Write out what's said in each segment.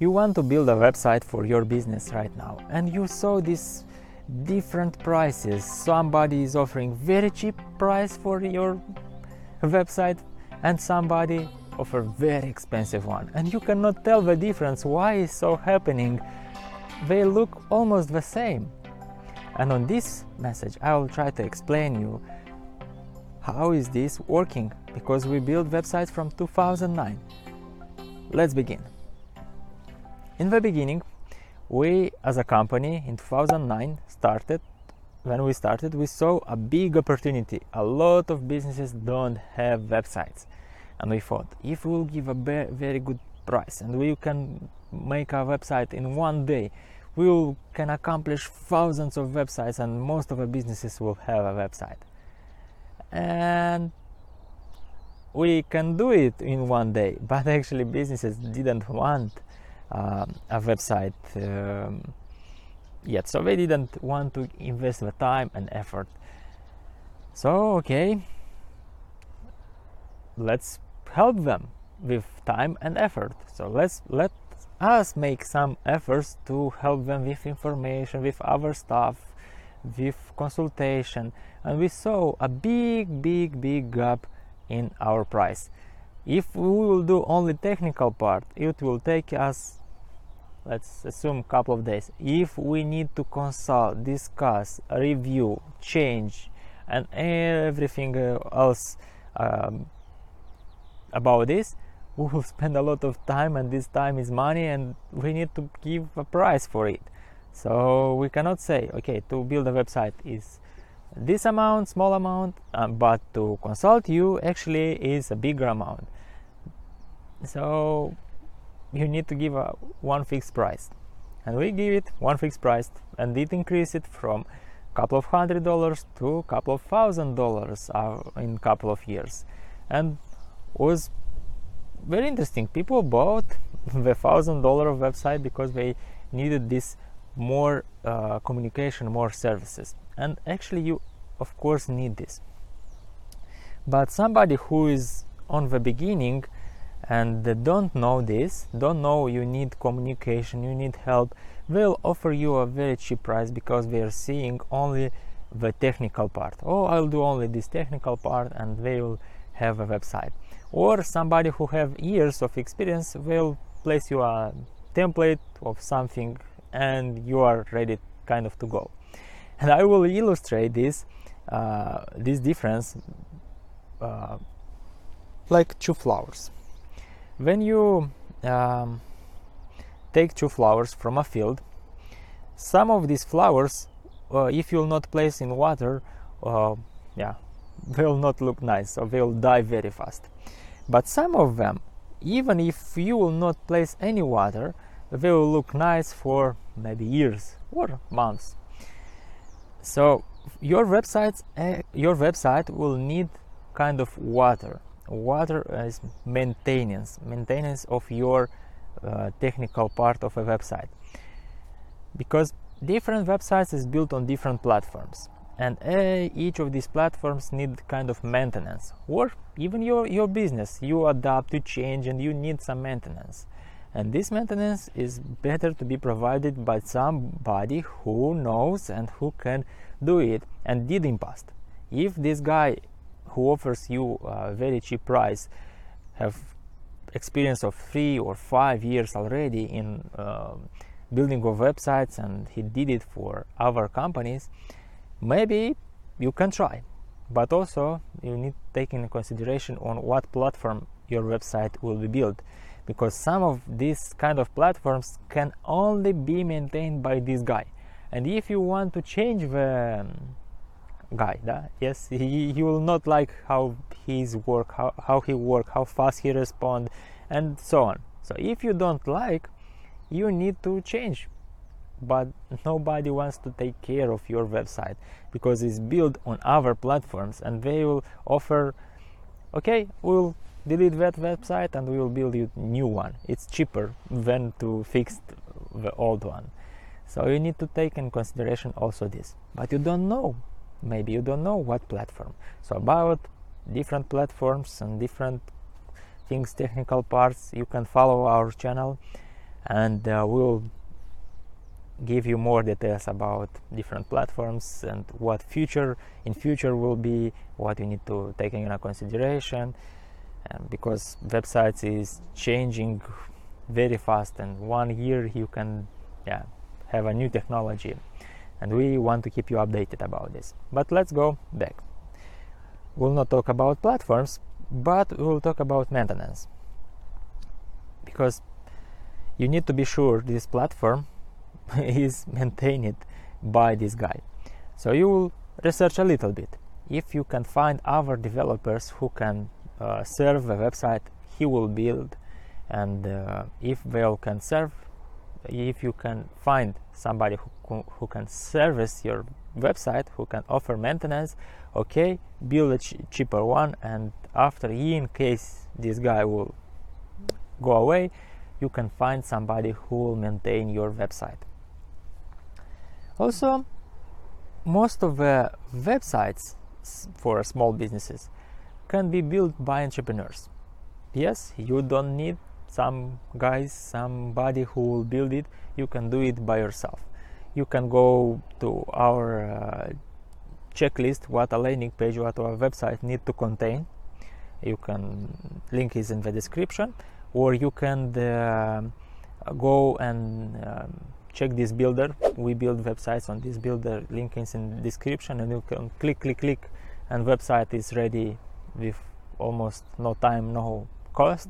you want to build a website for your business right now and you saw these different prices. Somebody is offering very cheap price for your website and somebody offer very expensive one. And you cannot tell the difference why is so happening. They look almost the same. And on this message i will try to explain you how is this working because we built websites from 2009 let's begin in the beginning we as a company in 2009 started when we started we saw a big opportunity. A lot of businesses don't have websites. And we thought if we will give a very good price and we can make a website in one day we will, can accomplish thousands of websites and most of the businesses will have a website. And we can do it in one day but actually businesses didn't want a website um, yet so they didn't want to invest the time and effort so okay let's help them with time and effort. So let's let us make some efforts to help them with information, with other stuff, with consultation, and we saw a big, big, big gap in our price. If we will do only technical part, it will take us let's assume a couple of days. If we need to consult discuss review change and everything else um, about this we will spend a lot of time and this time is money and we need to give a price for it. So we cannot say okay to build a website is this amount small amount um, but to consult you actually is a bigger amount. So you need to give a one fixed price and we give it one fixed price and it increase it from a couple of hundred dollars to a couple of thousand dollars uh, in a couple of years and was very interesting. People bought the thousand dollar website because they needed this more uh, communication, more services, and actually you of course need this. But somebody who is on the beginning and they don't know this, don't know you need communication, you need help, will offer you a very cheap price because they are seeing only the technical part. Oh, I'll do only this technical part, and they will have a website. Or somebody who have years of experience will place you a template of something and you are ready kind of to go. And i will illustrate this uh, this difference uh, like two flowers when you um, take two flowers from a field some of these flowers uh, if you'll not place in water uh, yeah will not look nice or will die very fast but some of them, even if you will not place any water, they will look nice for maybe years or months. So your website, uh, your website will need kind of water. Water is maintenance, maintenance of your uh, technical part of a website, because different websites is built on different platforms and uh, each of these platforms need kind of maintenance or even your, your business. You adapt to change and you need some maintenance. And this maintenance is better to be provided by somebody who knows and who can do it and did in past. If this guy who offers you a very cheap price have experience of three or five years already in uh, building of websites and he did it for other companies. Maybe you can try but also you need take into consideration on what platform your website will be built because some of these kind of platforms can only be maintained by this guy. And if you want to change the um, guy да? yes he, he will not like how his work how, how he work how fast he respond and so on. So if you don't like you need to change. But nobody wants to take care of your website because it's built on other platforms and they will offer okay we'll delete that website and we will build you new one. It's cheaper than to fix the old one. So you need to take in consideration also this. But you don't know maybe you don't know what platform. So about different platforms and different things technical parts you can follow our channel and uh, we'll give you more details about different platforms and what future in future will be what you need to take into consideration. Um, because websites is changing very fast and one year you can yeah have a new technology and we want to keep you updated about this. But let's go back. We'll not talk about platforms but we'll talk about maintenance. Because you need to be sure this platform is maintained by this guy. So you will research a little bit. If you can find other developers who can uh, serve a website he will build. And uh, if they all can serve if you can find somebody who, who can service your website who can offer maintenance okay build a ch- cheaper one and after in case this guy will go away you can find somebody who will maintain your website. Also most of the websites for small businesses can be built by entrepreneurs. Yes you don't need some guys somebody who will build it you can do it by yourself. You can go to our uh, checklist what a landing page what our website need to contain. You can link is in the description. Or you can uh, go and um, check this builder. We build websites on this builder. Link is in the description and you can click click click and website is ready with almost no time no cost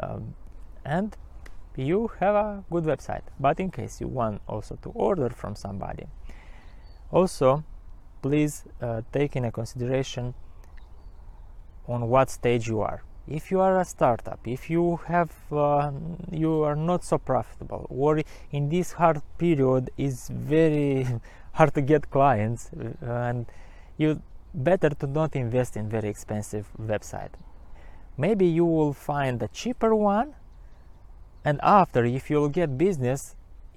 um, and you have a good website but in case you want also to order from somebody. Also please uh, take in a consideration on what stage you are. If you are a startup if you have uh, you are not so profitable or in this hard period is very hard to get clients uh, and you better to not invest in very expensive website maybe you will find a cheaper one. And after if you'll get business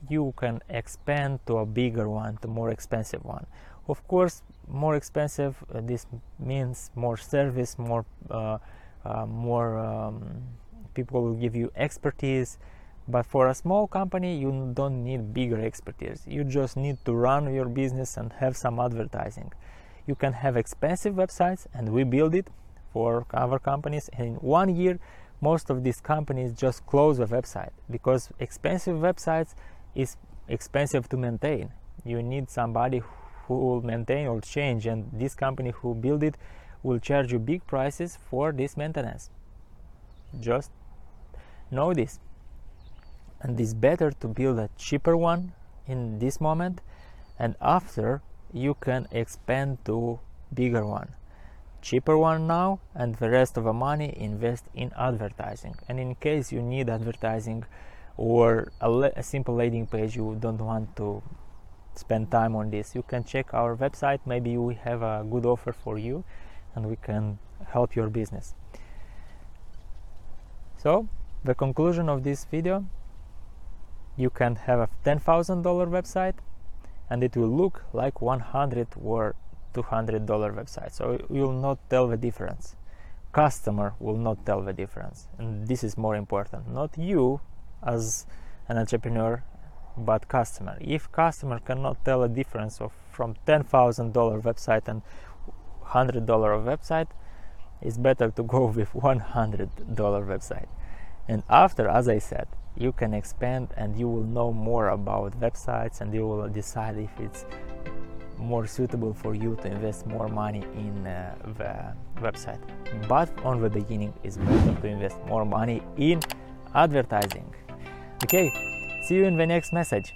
you can expand to a bigger one to more expensive one. Of course more expensive uh, this means more service more uh, uh, more um, people will give you expertise. But for a small company you don't need bigger expertise. You just need to run your business and have some advertising. You can have expensive websites and we build it for other companies. And in one year most of these companies just close the website because expensive websites is expensive to maintain. You need somebody who will maintain or change and this company who build it will charge you big prices for this maintenance. Just know this. And it's better to build a cheaper one in this moment and after you can expand to bigger one cheaper one now and the rest of the money invest in advertising. And in case you need advertising or a, le- a, simple landing page you don't want to spend time on this you can check our website. Maybe we have a good offer for you and we can help your business. So the conclusion of this video you can have a $10000 website and it will look like 100 or $200 website. So you will not tell the difference. Customer will not tell the difference. And this is more important. Not you as an entrepreneur but customer. If customer cannot tell a difference of from $10000 website and $100 website it's better to go with $100 website. And after as i said you can expand and you will know more about websites and you will decide if it's more suitable for you to invest more money in uh, the website. But on the beginning, it's better to invest more money in advertising. Okay, see you in the next message.